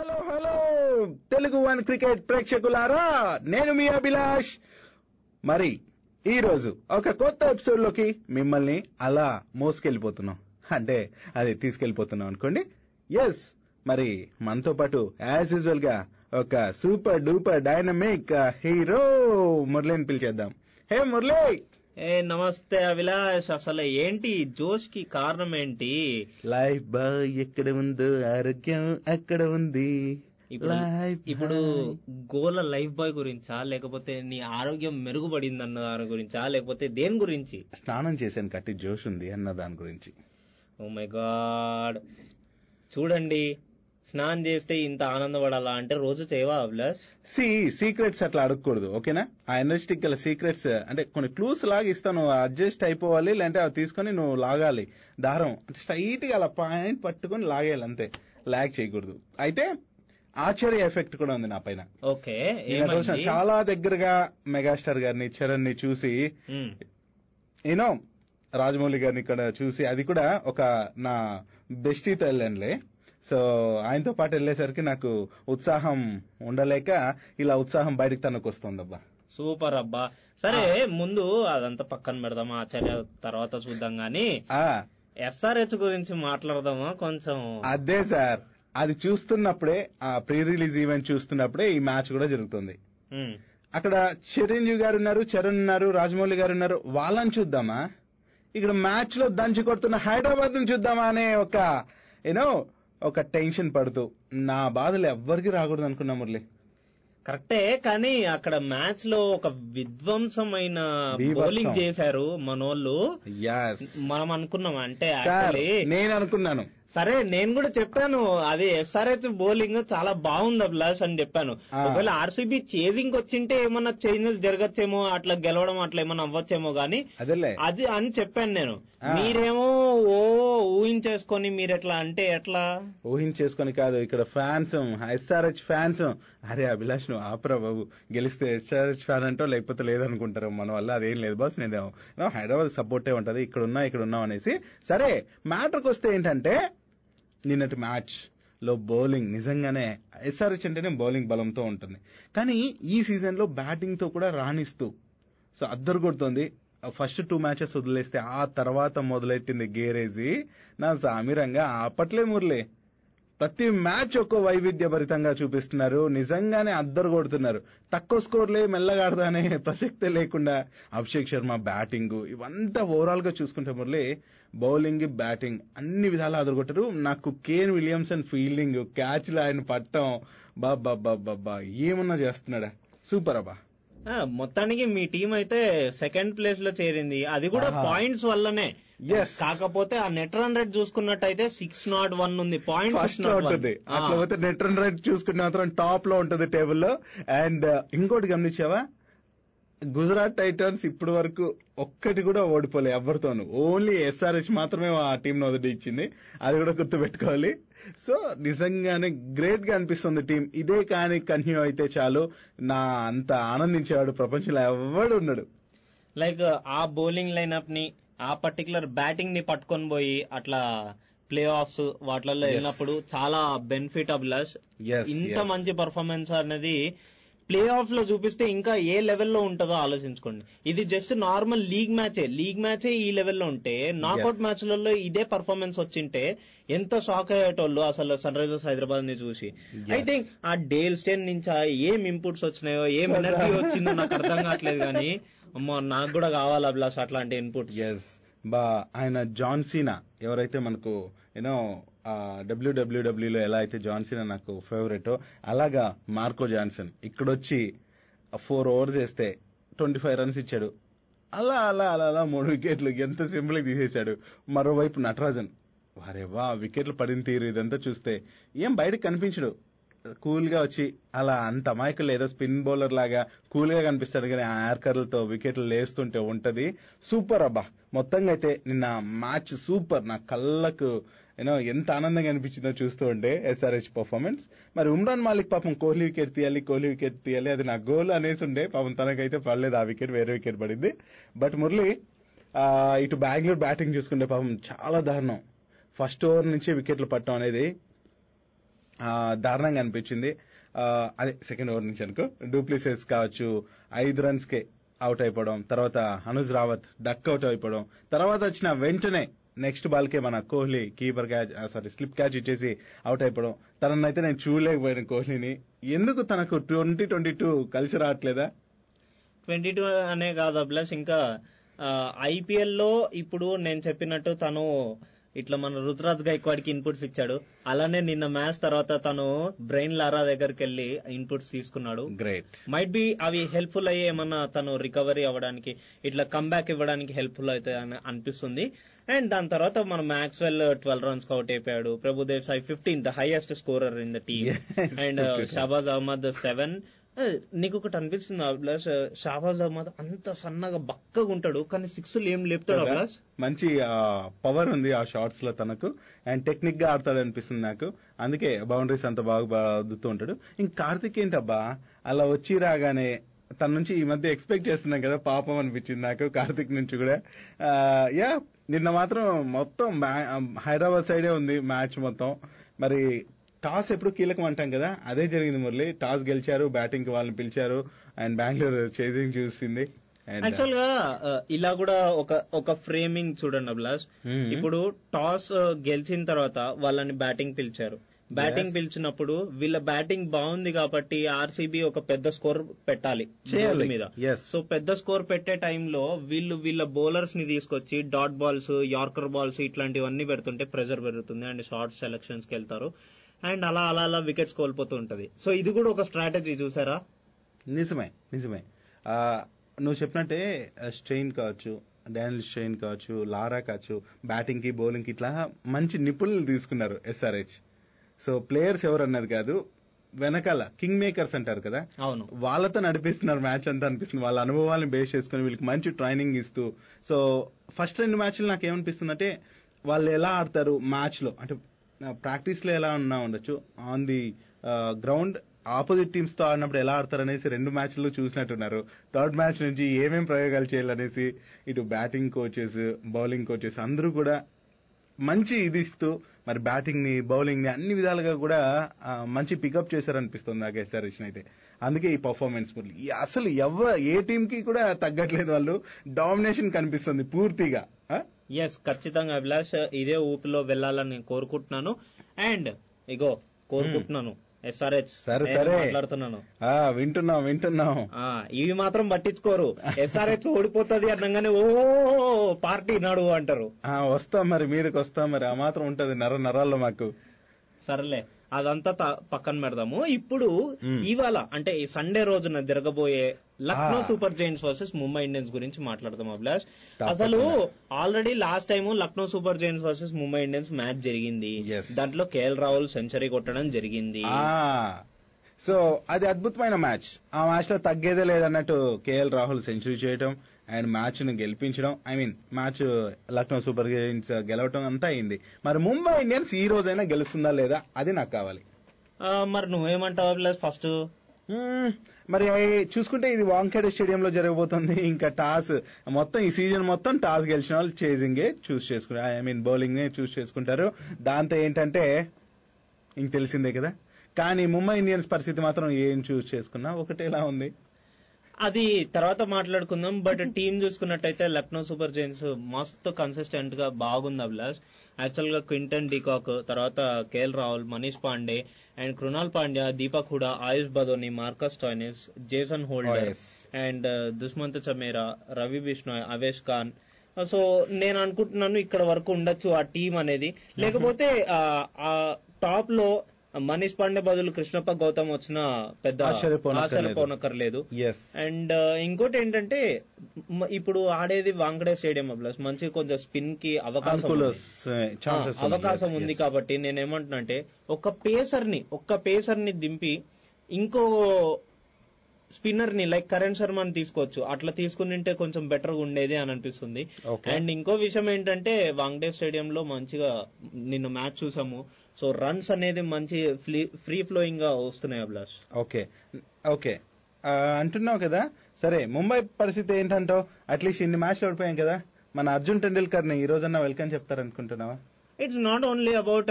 Hello hello. Telugu one cricket ప్రేక్షకులారా నేను మీ అభిలాష్. మరి ఈ రోజు ఒక కొత్త ఎపిసోడ్లోకి మిమ్మల్ని అలా మోసుకెళ్ళిపోతున్నాం. అంటే అది తీసుకెళ్ళిపోతున్నాం అనుకోండి. ఎస్ మరి మనతో పాటు యాజ్ యూజువల్గా ఒక super duper dynamic uh, hero మురళిని పిలిచేద్దాం. హే మురళి! ఏ నమస్తే అభిలాష్. అసలు ఏంటి జోష్కి కారణం ఏంటి? లైఫ్ బాయ్ ఎక్కడ ఉందో ఆరోగ్యం అక్కడ ఉంది. ఇప్పుడు. గోల లైఫ్ బాయ్ గురించా? లేకపోతే నీ ఆరోగ్యం మెరుగుపడింది అన్న దాని గురించా? లేకపోతే దేని గురించి? స్నానం చేశాను కట్టి జోష్ ఉంది అన్న దాని గురించి. ఓ మై గాడ్ చూడండి. స్నానం చేస్తే ఇంత ఆనందపడాలా అంటే రోజు చేయవా అభిలాష్? సి సీక్రెట్స్ అట్లా అడగకూడదు ఓకేనా? ఆ ఎనర్జెటిక్ గల సీక్రెట్స్ అంటే కొన్ని క్లూస్ లాగా ఇస్తాను అడ్జస్ట్ అయిపోవాలి లేదంటే అవి తీసుకొని నువ్వు లాగాలి దారం. అంటే స్ట్రైట్గా అలా పాయింట్ పట్టుకొని లాగేయాలి అంతే. లాగ్ చేయకూడదు. అయితే ఆశ్చర్య ఎఫెక్ట్ కూడా ఉంది నా పైన. ఓకే చాలా దగ్గరగా మెగాస్టార్ గారిని చరణ్ని చూసి యూనో రాజమౌళి గారిని ఇక్కడ చూసి అది కూడా ఒక నా బెస్టీతో వెళ్ళానులే సో ఆయనతో పాటు వెళ్ళేసరికి నాకు ఉత్సాహం ఉండలేక ఇలా ఉత్సాహం బయటకు తనకు వస్తుందబ్బా సూపర్ అబ్బా. సరే ముందు అదంతా పక్కన పెడదాం ఆచార్య తర్వాత చూద్దాం గానీ. ఆ. ఎస్ఆర్హెచ్ గురించి మాట్లాడదామా కొంచెం? అదే సార్. అది చూస్తున్నప్పుడే ఆ ప్రీ రిలీజ్ ఈవెంట్ చూస్తున్నప్పుడే ఈ మ్యాచ్ కూడా జరుగుతుంది. అక్కడ చిరంజీవి గారు ఉన్నారు చరణ్ ఉన్నారు రాజమౌళి గారు ఉన్నారు. వాళ్ళని చూద్దామా? ఇక్కడ మ్యాచ్లో దంచి కొడుతున్న హైదరాబాద్ను చూద్దామా అనే ఒక యూనో ఒక టెన్షన్ పడుతూ నా బాధలు ఎవ్వరికి రాకూడదు అనుకున్నా మురళి. కరెక్టే కానీ అక్కడ మ్యాచ్లో ఒక విధ్వంసమైన. బౌలింగ్ చేశారు మనోళ్ళు. మనం అనుకున్నాం అంటే నేను అనుకున్నాను. సరే నేను కూడా చెప్పాను అది ఎస్ఆర్హెచ్ బౌలింగ్ చాలా బాగుంది అభిలాష్ అని చెప్పాను. ఒకవేళ ఆర్సీబీ చేజింగ్ వచ్చింటే ఏమన్నా చేంజెస్ జరగచ్చేమో అట్లా గెలవడం అట్లా ఏమన్నా అవ్వచ్చేమో గానీ అది అని చెప్పాను నేను. మీరేమో ఓ ఊహించేసుకొని మీరు ఎట్లా అంటే ఎట్లా? ఊహించేసుకొని కాదు ఇక్కడ ఫ్యాన్స్ ఎస్ఆర్హెచ్ ఫ్యాన్స్ అరే అభిలాష్ నువ్వు ఆపరా బాబు. గెలిస్తే ఎస్ఆర్హెచ్ ఫ్యాన్ అంటో లేకపోతే లేదనుకుంటారు. మన వల్ల అదేం లేదు బాస్ నేను హైదరాబాద్ సపోర్టే ఉంటది ఇక్కడ ఉన్నా ఇక్కడ ఉన్నాం అనేసి. సరే మ్యాటర్కి వస్తే ఏంటంటే నిన్నటి మ్యాచ్లో బౌలింగ్ నిజంగానే ఎస్ఆర్హెచ్ అంటేనే బౌలింగ్ బలంతో ఉంటుంది. కానీ ఈ సీజన్లో బ్యాటింగ్తో కూడా రాణిస్తూ సో అద్దరు కొడుతోంది ఫస్ట్ టూ మ్యాచెస్ వదిలేస్తే ఆ తర్వాత మొదలెట్టింది గేరేజీ? నా సామిరంగా ఆపట్లే మురళి. ప్రతి మ్యాచ్ ఒక్కో వైవిధ్యభరితంగా చూపిస్తున్నారు. నిజంగానే అద్దరు కొడుతున్నారు తక్కువ స్కోర్లే మెల్లగా ఆడదానే ప్రసక్తే లేకుండా అభిషేక్ శర్మ బ్యాటింగ్ ఇవంతా ఓవరాల్గా చూసుకుంటే మురళి బౌలింగ్ బ్యాటింగ్ అన్ని విధాలా అదరగొట్టారు. నాకు కేన్ విలియమ్సన్ ఫీల్డింగ్ క్యాచ్ ఆయన పట్టం. బాబా బాబా ఏమన్నా చేస్తున్నాడా? సూపర్ అబ్బా. మొత్తానికి మీ టీం అయితే సెకండ్ ప్లేస్లో చేరింది. అది కూడా. పాయింట్స్ వల్లనే. కాకపోతే ఆ నెట్ రన్ రేట్ చూసుకున్నట్టయితే సిక్స్ నాట్ వన్ ఉంది. పాయింట్ ఫస్ట్ ఉంటుంది. అట్లా పోతే నెట్ రన్ రేట్ చూసుకుంటే మాత్రం టాప్లో ఉంటుంది టేబుల్లో అండ్ ఇంకోటి గమనించావా? గుజరాత్ టైటన్స్ ఇప్పటి వరకు ఒక్కటి కూడా ఓడిపోలే ఎవరితోనూ. ఓన్లీ ఎస్ఆర్హెచ్ మాత్రమే ఆ టీం వదిలి ఇచ్చింది. అది కూడా గుర్తు పెట్టుకోవాలి సో నిజంగానే గ్రేట్గా అనిపిస్తుంది టీం ఇదే కానీ కంటిన్యూ అయితే చాలు. నా అంత ఆనందించేవాడు ప్రపంచంలో ఎవడు ఉన్నాడు లైక్ ఆ బౌలింగ్ లైనప్ని ఆ పర్టికులర్ బ్యాటింగ్ని పట్టుకొని పోయి అట్లా ప్లే ఆఫ్స్ వాటిలలో Yes. వెళ్ళినప్పుడు చాలా బెనిఫిట్ అభిలాష్ ఇంత. మంచి పర్ఫార్మెన్స్ అనేది ప్లే ఆఫ్లో చూపిస్తే ఇంకా ఏ లెవెల్లో ఉంటుందో ఆలోచించుకోండి ఇది జస్ట్ నార్మల్ లీగ్ మ్యాచే లీగ్ మ్యాచే ఈ లెవెల్లో ఉంటే నాకౌట్. మ్యాచ్లలో ఇదే పర్ఫార్మెన్స్ వచ్చింటే ఎంత షాక్ అయ్యేటోళ్ళు అసలు సన్ రైజర్స్ హైదరాబాద్ని చూసి. ఐ థింక్ ఆ డేల్ స్టేన్ నుంచి ఏం ఇంపుట్స్ వచ్చినాయో ఏం ఎనర్జీ వచ్చిందో నాకు అర్థం కావట్లేదు కానీ అమ్మో నాకు కూడా కావాలి అభిలాష్ అట్లాంటి ఇన్పుట్ ఎస్ బా ఆయన జాన్ సీనా ఎవరైతే మనకు యూనో డబ్ల్యూడబ్ల్యూడబ్ల్యూలో ఎలా అయితే జాన్ సీనా నాకు ఫేవరెట్ అలాగా మార్కో జాన్సన్ ఇక్కడొచ్చి ఫోర్ ఓవర్స్ వేస్తే ట్వంటీ ఫైవ్ రన్స్ ఇచ్చాడు. అలా అలా అలా అలా మూడు వికెట్లు ఎంత సింపుల్ తీసేశాడు. మరోవైపు నటరాజన్. వారే వా వికెట్లు పడిన తీరు ఇదంతా చూస్తే ఏం బయటకు కనిపించడు. కూల్గా వచ్చి అలా అంత అమాయకులు ఏదో స్పిన్ బౌలర్ లాగా కూల్గా కనిపిస్తాడు కానీ ఆ యార్కర్లతో వికెట్లు లేస్తుంటే ఉంటది. సూపర్ అబ్బా! మొత్తంగా అయితే నిన్న మ్యాచ్ సూపర్. నా కళ్ళకు యూనో ఎంత ఆనందంగా అనిపించిందో చూస్తూ ఉంటే ఎస్ఆర్హెచ్ పర్ఫార్మెన్స్ మరి ఉమ్రాన్ మాలిక్ పాపం కోహ్లీ వికెట్ తీయాలి కోహ్లీ వికెట్ తీయాలి అది నా గోల్ అనేసి ఉండే. పాపం తనకైతే పడలేదు ఆ వికెట్ వేరే వికెట్ పడింది. బట్ మురళి ఇటు బెంగళూరు బ్యాటింగ్ చూసుకుంటే పాపం చాలా దారుణం. ఫస్ట్ ఓవర్ నుంచి వికెట్లు పట్టడం అనేది దారుణంగా అనిపించింది. అదే సెకండ్ ఓవర్ నుంచి అనుకో. డూప్లిసెస్ కావచ్చు ఐదు రన్స్ కే అవుట్ అయిపోవడం తర్వాత అనుజ్ రావత్ డక్ అవుట్ అయిపోవడం తర్వాత వచ్చిన వెంటనే నెక్స్ట్ బాల్ కే మన Kohli keeper catch sorry slip catch ఇచ్చేసి అవుట్ అయిపోవడం. తననైతే నేను చూడలేకపోయాను కోహ్లీని. ఎందుకు తనకు ట్వంటీ ట్వంటీ టూ కలిసి రావట్లేదా? ట్వంటీ టూ అనే కాదు అభిలాష్ ఇంకా ఐపీఎల్లో ఇప్పుడు నేను చెప్పినట్టు తను ఇట్లా మన రుతురాజ్ గైక్వాడ్కి ఇన్పుట్స్ ఇచ్చాడు. అలానే నిన్న మ్యాచ్ తర్వాత తను బ్రెయిన్ లారా దగ్గరికి వెళ్ళి ఇన్పుట్స్ తీసుకున్నాడు. గ్రేట్ మైట్ బి అవి హెల్ప్ఫుల్ అయ్యి ఏమన్నా తను రికవరీ అవ్వడానికి ఇట్లా కమ్బ్యాక్ ఇవ్వడానికి హెల్ప్ఫుల్ అవుతాయి అని అనిపిస్తుంది. అండ్ దాని తర్వాత మన మ్యాక్స్వెల్ ట్వెల్వ్ రన్స్ అవుట్ అయిపోయాడు. Prabhudessai fifteen the highest scorer in the team and 15. Shahbaz Ahmed seven నీకు ఒకటి అనిపిస్తుంది అభిలాష్. షాబాజ్ అహ్మద్ అంత సన్నగా బక్కగా ఉంటాడు కానీ సిక్స్ ఏం లేపుతాడు అభిలాష్? మంచి పవర్ ఉంది ఆ షార్ట్స్లో తనకు. అండ్ టెక్నిక్గా ఆడతాడు అనిపిస్తుంది నాకు. అందుకే బౌండరీస్ అంత బాగా అద్దుతూ ఉంటాడు. ఇంక కార్తిక్ ఏంటబ్బా? అలా వచ్చి రాగానే తన నుంచి ఈ మధ్య ఎక్స్పెక్ట్ చేస్తున్నాం కదా పాపం అనిపించింది నాకు కార్తిక్ నుంచి కూడా. యా నిన్న మాత్రం మొత్తం హైదరాబాద్ సైడే ఉంది మ్యాచ్ మొత్తం. మరి టాస్ ఎప్పుడు కీలకం అంటాం కదా. అదే జరిగింది మురళి. టాస్ గెలిచారు బ్యాటింగ్కి వాళ్ళని పిలిచారు అండ్ బెంగళూరు చేసింగ్ చూసింది. యాక్చువల్గా ఇలా కూడా ఒక ఒక ఫ్రేమింగ్ చూడండి అభిలాష్. ఇప్పుడు టాస్ గెలిచిన తర్వాత వాళ్ళని బ్యాటింగ్ పిలిచారు. బ్యాటింగ్. పిలిచినప్పుడు వీళ్ళ బ్యాటింగ్ బాగుంది కాబట్టి ఆర్సీబీ ఒక పెద్ద స్కోర్ పెట్టాలి మీద. సో పెద్ద స్కోర్ పెట్టే టైంలో వీళ్ళు వీళ్ళ బౌలర్స్ని తీసుకొచ్చి డాట్ బాల్స్ యార్కర్ బాల్స్ ఇట్లాంటివన్నీ పెడుతుంటే ప్రెజర్ పెరుగుతుంది అండ్ షార్ట్ సెలక్షన్స్కి వెళ్తారు. అండ్ అలా అలా అలా వికెట్స్ కోల్పోతూ ఉంటది. సో ఇది కూడా ఒక స్ట్రాటజీ చూసారా? నిజమే నిజమే. నువ్వు చెప్పినట్టే స్ట్రెయిన్ కావచ్చు డానిల్ స్ట్రెయిన్ కావచ్చు లారా కావచ్చు బ్యాటింగ్కి బౌలింగ్కి ఇట్లా మంచి నిపుణులు తీసుకున్నారు ఎస్ఆర్హెచ్ సో ప్లేయర్స్ ఎవరు అన్నది కాదు వెనకాల కింగ్ మేకర్స్ అంటారు కదా? అవును. వాళ్ళతో నడిపిస్తున్నారు మ్యాచ్ అంతా అనిపిస్తుంది. వాళ్ళ అనుభవాలను బేస్ చేసుకుని వీళ్ళకి మంచి ట్రైనింగ్ ఇస్తూ. సో ఫస్ట్ రెండు మ్యాచ్లు నాకు ఏమనిపిస్తుందంటే వాళ్ళు ఎలా ఆడతారు మ్యాచ్లో అంటే ప్రాక్టీస్లో ఎలా ఉన్నా ఉండొచ్చు. ఆన్ ది గ్రౌండ్ ఆపోజిట్ టీమ్స్తో ఆడినప్పుడు ఎలా ఆడతారు అనేసి రెండు మ్యాచ్లు చూసినట్టున్నారు. థర్డ్ మ్యాచ్ నుంచి ఏమేం ప్రయోగాలు చేయాలనేసి ఇటు బ్యాటింగ్ కోచెస్ బౌలింగ్ కోచెస్ అందరూ కూడా మంచి ఇది ఇస్తూ మరి బ్యాటింగ్ని బౌలింగ్ని అన్ని విధాలుగా కూడా మంచి పికప్ చేశారనిపిస్తుంది నాకు ఎస్ఆర్ అయితే. అందుకే ఈ పర్ఫార్మెన్స్ అసలు ఎవ ఏ టీం కి కూడా తగ్గట్లేదు వాళ్ళు. డామినేషన్ కనిపిస్తుంది పూర్తిగా. ఎస్ ఖచ్చితంగా అభిలాష్ ఇదే ఊపిలో వెళ్ళాలని నేను కోరుకుంటున్నాను. అండ్ ఇగో కోరుకుంటున్నాను. ఎస్ఆర్హెచ్ సరే, సరే. మాట్లాడుతున్నాను. ఆ, వింటున్నాం వింటున్నాం. ఆ ఇవి మాత్రం పట్టించుకోరు. ఎస్ఆర్హెచ్ ఓడిపోతుంది అనగానే ఓ పార్టీ నడు అంటారు. ఆ, వస్తాం మరి మీదకి వస్తాం మరి. ఆ మాత్రం ఉంటది నర నరాల్లో మాకు. సర్లే అదంతా పక్కన పెడదాము. ఇప్పుడు మ్మ్. ఇవాళ అంటే ఈ సండే రోజున జరగబోయే Lucknow. Super giants versus Mumbai Indians గురించి మాట్లాడదాం అభిలాష్. అసలు already last time Lucknow super giants versus Mumbai Indians match జరిగింది. దాంట్లో కేఎల్ రాహుల్ సెంచరీ కొట్టడం జరిగింది. సో అది అద్భుతమైన మ్యాచ్. ఆ మ్యాచ్లో తగ్గేదే లేదన్నట్టు కేఎల్ రాహుల్ సెంచరీ చేయడం అండ్ మ్యాచ్ను గెలిపించడం. I mean match Lucknow super giants గెలవటం అంతా అయింది. మరి ముంబై ఇండియన్స్ ఈ రోజైనా గెలుస్తుందా లేదా? అది నాకు కావాలి. మరి నువ్వేమంటావు అభిలాష్ ఫస్ట్. మరి చూసుకుంటే ఇది వాంఖేడే స్టేడియం లో జరగబోతుంది. ఇంకా టాస్ మొత్తం ఈ సీజన్ మొత్తం టాస్ గెలిచిన వాళ్ళు చేసింగే చూస్ చేసుకుంటారు. ఐ మీన్ బౌలింగ్ నే చూస్ చేసుకుంటారు. దాంతో ఏంటంటే ఇంక తెలిసిందే కదా. కానీ ముంబై ఇండియన్స్ పరిస్థితి మాత్రం ఏం చూస్ చేసుకున్నా ఒకటేలా ఉంది. అది తర్వాత మాట్లాడుకుందాం బట్ టీం చూసుకున్నట్టయితే లక్నో సూపర్ జైన్స్ మస్తు కన్సిస్టెంట్గా బాగుంది అభిలాష్. యాక్చువల్గా క్వింటన్ డికాక్ తర్వాత KL Rahul Manish Pandey and Krunal Pandya Deepak Hooda Ayush Badoni Marcus Stoinis Jason Holder Oh. And Dushmantha Chameera Ravi Bishnoi Avesh Khan. So నేను అనుకుంటున్నాను ఇక్కడ వరకు ఉండొచ్చు ఆ టీం అనేది. లేకపోతే ఆ టాప్లో మనీష్ పాండే బదులు కృష్ణప్ప గౌతమ్ వచ్చిన పెద్ద ఆశ్చర్యపోనక్కర్లేదు. అండ్ ఇంకోటి ఏంటంటే ఇప్పుడు ఆడేది వాంకడే స్టేడియం ప్లస్ మంచి కొంచెం స్పిన్కి అవకాశం అవకాశం ఉంది కాబట్టి నేను ఏమంటున్నా అంటే ఒక పేసర్ని ఒక్క పేసర్ని దింపి ఇంకో స్పిన్నర్ని లైక్ కరణ్ శర్మని తీసుకోవచ్చు. అట్లా తీసుకుని ఉంటే కొంచెం బెటర్గా ఉండేది అని అనిపిస్తుంది. అండ్ ఇంకో విషయం ఏంటంటే వాంగ్డే స్టేడియం లో మంచిగా నిన్న మ్యాచ్ చూసాము. సో రన్స్ అనేది మంచి ఫ్రీ ఫ్లోయింగ్గా వస్తున్నాయి అభిలాష్. ఓకే ఓకే అంటున్నావు కదా? సరే ముంబై పరిస్థితి ఏంటంటావు? అట్లీస్ట్ ఇన్ని మ్యాచ్లు ఓడిపోయాం కదా. మన అర్జున్ టెండూల్కర్ని ఈ రోజన్నా welcome చెప్తారనుకుంటున్నావా? It's not only about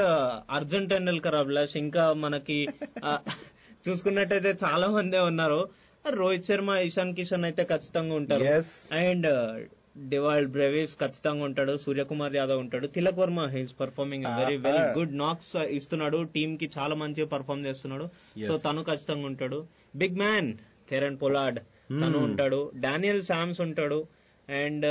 Arjun Tendulkar Abhilash. ఇంకా మనకి చూసుకున్నట్టయితే చాలా మందే ఉన్నారు. రోహిత్ శర్మ ఇషాన్ కిషన్ అయితే ఖచ్చితంగా ఉంటారు. అండ్ డివాల్డ్ బ్రెవిస్ ఖచ్చితంగా ఉంటాడు. సూర్యకుమార్ యాదవ్ ఉంటాడు. Tilak Varma he's performing very very. Good knocks ఇస్తున్నాడు. టీమ్కి చాలా మంచిగా పర్ఫార్మ్ చేస్తున్నాడు. సో. తను ఖచ్చితంగా ఉంటాడు. బిగ్ మ్యాన్ కెరన్ పొలాడ్ తను. ఉంటాడు. డానియల్ శామ్స్ ఉంటాడు. అండ్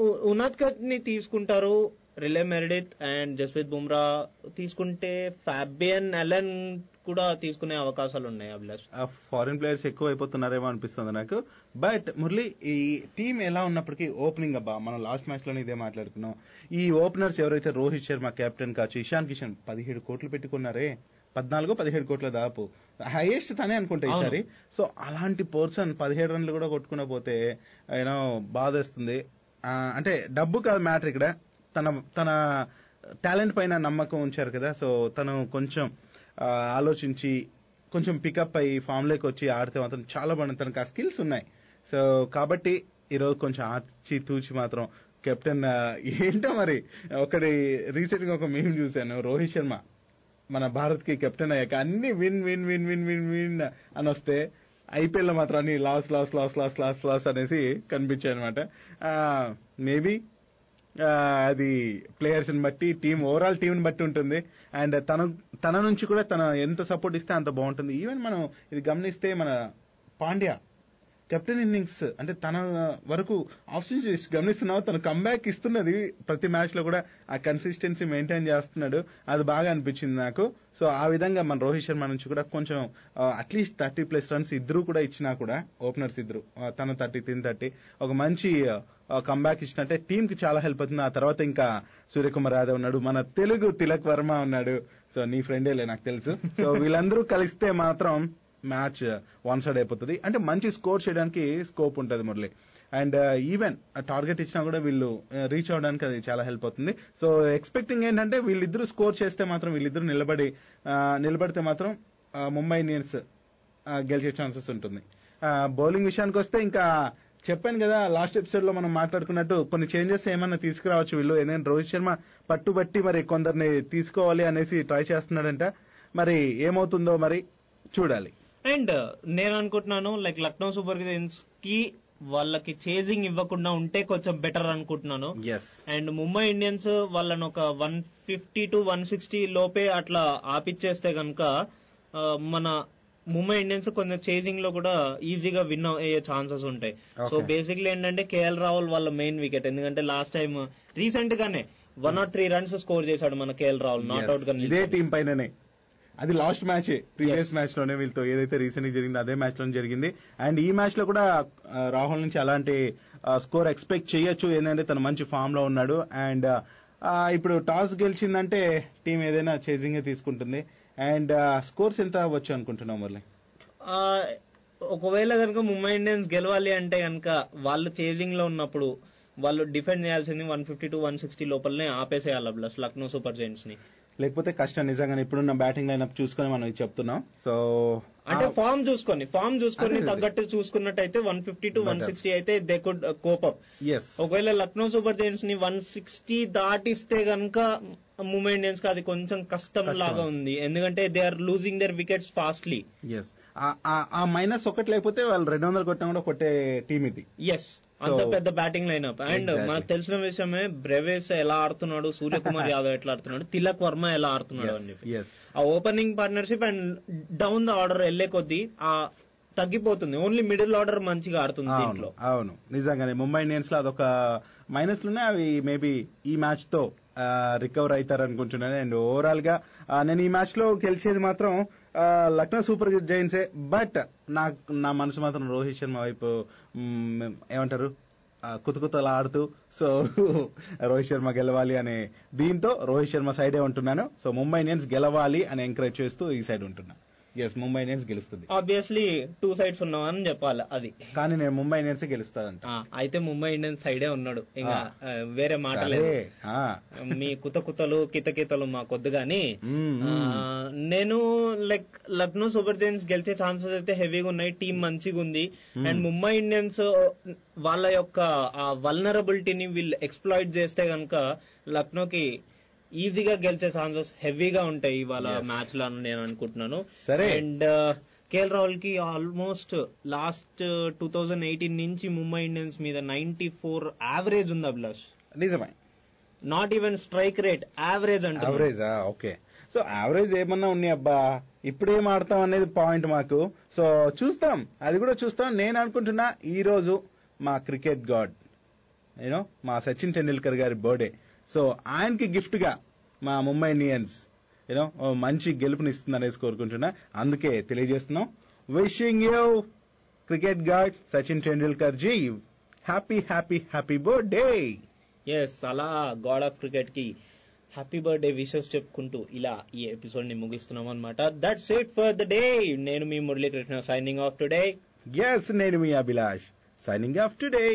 ఉనాద్ కట్ని తీసుకుంటారు. Riley Meredith and Jasprit Bumrah తీసుకుంటే ఫ్యాబియన్ అలెన్ కూడా తీసుకునే అవకాశాలు ఉన్నాయి అభిలాష్. ఫారిన్ ప్లేయర్స్ ఎక్కువ అయిపోతున్నారేమో అనిపిస్తుంది నాకు. బట్ మురళి ఈ టీం ఎలా ఉన్నప్పటికీ ఓపెనింగ్ అబ్బా మనం లాస్ట్ మ్యాచ్లోనే ఇదే మాట్లాడుకున్నాం. ఈ ఓపెనర్స్ ఎవరైతే రోహిత్ శర్మ కెప్టెన్ కావచ్చు ఇషాన్ కిషన్ పదిహేడు కోట్లు పెట్టుకున్నారే. పద్నాలుగు పదిహేడు కోట్ల దాపు. హైయెస్ట్ తనే అనుకుంటా ఈసారి. సో అలాంటి పర్సన్ పదిహేడు రన్లు కూడా కొట్టుకున్న పోతే యూనో బాధేస్తుంది. అంటే డబ్బు కాదు మ్యాటర్ ఇక్కడ. తన తన టాలెంట్ పైన నమ్మకం ఉంచారు కదా. సో తను కొంచెం ఆలోచించి కొంచెం పికప్ అయ్యి ఫామ్లోకి వచ్చి ఆడితే మాత్రం చాలా బాగుంది. తనకు ఆ స్కిల్స్ ఉన్నాయి. సో కాబట్టి ఈరోజు కొంచెం ఆచి తూచి మాత్రం కెప్టెన్ ఏంటో మరి? ఒకటి రీసెంట్గా ఒక మేము చూశాను. రోహిత్ శర్మ మన భారత్కి కెప్టెన్ అయ్యాక అన్ని win win win win win win అని వస్తే ఐపీఎల్లో మాత్రం అన్ని loss loss loss loss loss loss అనేసి కనిపించాయి అనమాట మేబీ అది ప్లేయర్స్ని బట్టి టీం ఓవరాల్ టీం ని బట్టి ఉంటుంది. అండ్ తన తన నుంచి కూడా తన ఎంత సపోర్ట్ ఇస్తే అంత బాగుంటుంది. ఈవెన్ మనం ఇది గమనిస్తే మన పాండ్యా కెప్టెన్ ఇన్నింగ్స్ అంటే తన వరకు ఆప్షన్ గమనిస్తున్నావు? తను కంబ్యాక్ ఇస్తున్నది ప్రతి మ్యాచ్లో కూడా ఆ కన్సిస్టెన్సీ మెయింటైన్ చేస్తున్నాడు. అది బాగా అనిపించింది నాకు. సో ఆ విధంగా మన రోహిత్ శర్మ నుంచి కూడా కొంచెం అట్లీస్ట్ థర్టీ ప్లస్ రన్స్ ఇద్దరు కూడా ఇచ్చినా కూడా ఓపెనర్స్ ఇద్దరు తన థర్టీ తిన్ థర్టీ ఒక మంచి కంబ్యాక్ ఇచ్చినట్టే టీమ్కి చాలా హెల్ప్ అవుతుంది. ఆ తర్వాత ఇంకా సూర్యకుమార్ యాదవ్ ఉన్నాడు మన తెలుగు తిలక్ వర్మ ఉన్నాడు. సో నీ ఫ్రెండేలే నాకు తెలుసు. సో వీళ్ళందరూ కలిస్తే మాత్రం మ్యాచ్ వన్ సైడ్ అయిపోతుంది. అంటే మంచి స్కోర్ చేయడానికి స్కోప్ ఉంటుంది Murali. And uh, even target uh, ఇచ్చినా కూడా వీళ్ళు uh, రీచ్ అవడానికి అది చాలా హెల్ప్ అవుతుంది. సో ఎక్స్పెక్టింగ్ ఏంటంటే వీళ్ళిద్దరూ స్కోర్ చేస్తే మాత్రం వీళ్ళిద్దరు నిలబడి నిలబడితే మాత్రం ముంబై ఇండియన్స్ గెలిచే ఛాన్సెస్ ఉంటుంది. బౌలింగ్ విషయానికి వస్తే ఇంకా చెప్పాను కదా లాస్ట్ ఎపిసోడ్లో మనం మాట్లాడుకున్నట్టు కొన్ని చేంజెస్ ఏమన్నా తీసుకురావచ్చు వీళ్ళు. ఎందుకంటే రోహిత్ శర్మ పట్టుబట్టి మరి కొందరిని తీసుకోవాలి అనేసి ట్రై చేస్తున్నాడంట. మరి ఏమవుతుందో మరి చూడాలి. అండ్ నేను అనుకుంటున్నాను లైక్ లక్నో సూపర్ కింగ్స్కి వాళ్ళకి చేజింగ్ ఇవ్వకుండా ఉంటే కొంచెం బెటర్ అనుకుంటున్నాను. అండ్ ముంబై ఇండియన్స్ వాళ్ళని ఒక one fifty to one sixty లోపే అట్లా ఆపిచ్చేస్తే కనుక మన ముంబై ఇండియన్స్ కొంచెం చేజింగ్లో కూడా ఈజీగా విన్ అయ్యే ఛాన్సెస్ ఉంటాయి. సో. బేసిక్లీ ఏంటంటే కేఎల్ రాహుల్ వాళ్ళ మెయిన్ వికెట్ ఎందుకంటే లాస్ట్ టైం రీసెంట్ గానే one or three runs score చేశాడు మన కేఎల్ రాహుల్ నాట్ అవుట్గా ఇదే. టీం పైననే. అది లాస్ట్ మ్యాచ్ ప్రీవియస్. మ్యాచ్లోనే వీళ్ళతో ఏదైతే రీసెంట్గా జరిగిందో అదే మ్యాచ్లోనే జరిగింది. అండ్ ఈ మ్యాచ్లో కూడా రాహుల్ నుంచి అలాంటి స్కోర్ ఎక్స్పెక్ట్ చేయొచ్చు. ఏంటంటే తను మంచి ఫామ్లో ఉన్నాడు. అండ్ ఇప్పుడు టాస్ గెలిచిందంటే టీం ఏదైనా చేజింగ్ తీసుకుంటుంది. అండ్ స్కోర్స్ ఎంత అవ్వచ్చు అనుకుంటున్నాం మురళి? ఆ, ఒకవేళ కనుక ముంబై ఇండియన్స్ గెలవాలి అంటే కనుక వాళ్ళు చేజింగ్లో ఉన్నప్పుడు వాళ్ళు డిఫెండ్ చేయాల్సింది one fifty to one sixty లోపలనే ఆపేసేయాలి ప్లస్ లక్నో సూపర్ జైంట్స్ని లేకపోతే కష్టం నిజంగానే ఇప్పుడున్న బ్యాటింగ్ లైనప్ చూసుకొని మనం చెప్తున్నాం. సో అంటే ఫామ్ చూసుకొని ఫామ్ చూసుకొని. తగ్గట్టు చూసుకున్నట్టయితే one fifty to one sixty అయితే they could cope up yes ఒకవేళ లక్నో సూపర్ జైంట్స్ని వన్ సిక్స్టీ దాటిస్తే గనక ముంబై ఇండియన్స్కి అది కొంచెం కష్టం కష్టం. లాగా ఉంది. ఎందుకంటే they are losing their wickets fastly yes ఆ మైనస్ ఒకటి లేకపోతే వాళ్ళు రెండు వందలు కొట్టినా కూడా కొట్టే టీం ఇది. ఎస్ అంత పెద్ద బ్యాటింగ్ లైనప్ అండ్. మనకు తెలిసిన విషయమే బ్రెవేస్ ఎలా ఆడుతున్నాడు సూర్యకుమార్ యాదవ్ ఎట్లా ఆడుతున్నాడు తిలక్ వర్మ ఎలా ఆడుతున్నాడు అని చెప్పి. ఆ opening partnership and down the order వెళ్ళే కొద్దీ ఆ తగ్గిపోతుంది. ఓన్లీ మిడిల్ ఆర్డర్ మంచిగా ఆడుతుంది అవును దీంట్లో. అవును. నిజంగానే ముంబై ఇండియన్స్లో అదొక మైనస్లోనే అవి మేబీ ఈ మ్యాచ్తో రికవర్ అవుతారు అనుకుంటున్నాను అండ్ ఓవరాల్గా నేను ఈ మ్యాచ్లో గెలిచేది మాత్రం లక్నో సూపర్ జైన్సే బట్ నా నా మనసు మాత్రం రోహిత్ శర్మ వైపు ఏమంటారు? ఆ, ఆడుతూ సో రోహిత్ శర్మ గెలవాలి అనే దీంతో రోహిత్ శర్మ సైడే ఉంటున్నాను. సో ముంబై ఇండియన్స్ గెలవాలి అని ఎంకరేజ్ చేస్తూ ఈ సైడ్ ఉంటున్నాను ఎస్ ముంబై ఇండియన్స్ గెలుస్తుంది. ఆబ్వియస్లీ టూ సైడ్స్ ఉన్నామని చెప్పాలి అది. కానీ నేను ముంబై ఇండియన్స్ గెలుస్తాదంట. అయితే ముంబై ఇండియన్స్ సైడే ఉన్నాడు. ఇంకా వేరే మాట లేదు. మీ కుత కుతలు కిత కితలు మా కొద్దు గాని. నేను లైక్ లక్నో సూపర్ జైన్స్ గెలిచే ఛాన్సెస్ అయితే హెవీగా ఉన్నాయి టీం మంచిగా ఉంది. అండ్ ముంబై ఇండియన్స్ వాళ్ళ యొక్క ఆ వల్నరబిలిటీని వీళ్ళు ఎక్స్ప్లాయిట్ చేస్తే గనక లక్నోకి ఈజీగా గెలిచే ఛాన్సెస్ హెవీగా ఉంటాయి ఇవాళ. మ్యాచ్లో నేను అనుకుంటున్నాను. సరే. And KL రాహుల్కి almost last two thousand eighteen నుంచి ముంబై ఇండియన్స్ మీద నైన్టీ ఫోర్ యావరేజ్ ఉంది అభిలాష్. నిజమే. Not even strike rate average అంటే యావరేజా ఓకే. సో యావరేజ్ ఏమన్నా ఉన్నాయి అబ్బా? ఇప్పుడేం ఆడతాం అనేది పాయింట్ మాకు. సో చూస్తాం. అది కూడా చూస్తాం. నేను అనుకుంటున్నా ఈ రోజు మా క్రికెట్ గాడ్ యూనో మా సచిన్ టెండూల్కర్ గారి బర్త్డే సో ఆయనకి గిఫ్ట్గా మా ముంబై ఇండియన్స్ యూనో మంచి గెలుపునిస్తుంది అనేసి కోరుకుంటున్నా. అందుకే తెలియజేస్తున్నాం. Wishing you cricket god Sachin Tendulkar ji happy happy happy birthday yes అలా గాడ్ ఆఫ్ క్రికెట్కి హ్యాపీ బర్త్డే విషెస్ చెప్పుకుంటూ ఇలా ఈ ఎపిసోడ్ని ముగిస్తున్నాం అనమాట that's it for the day నేను మీ Muralikrishna signing off today yes నేను మీ అభిలాష్ సైనింగ్ ఆఫ్ టుడే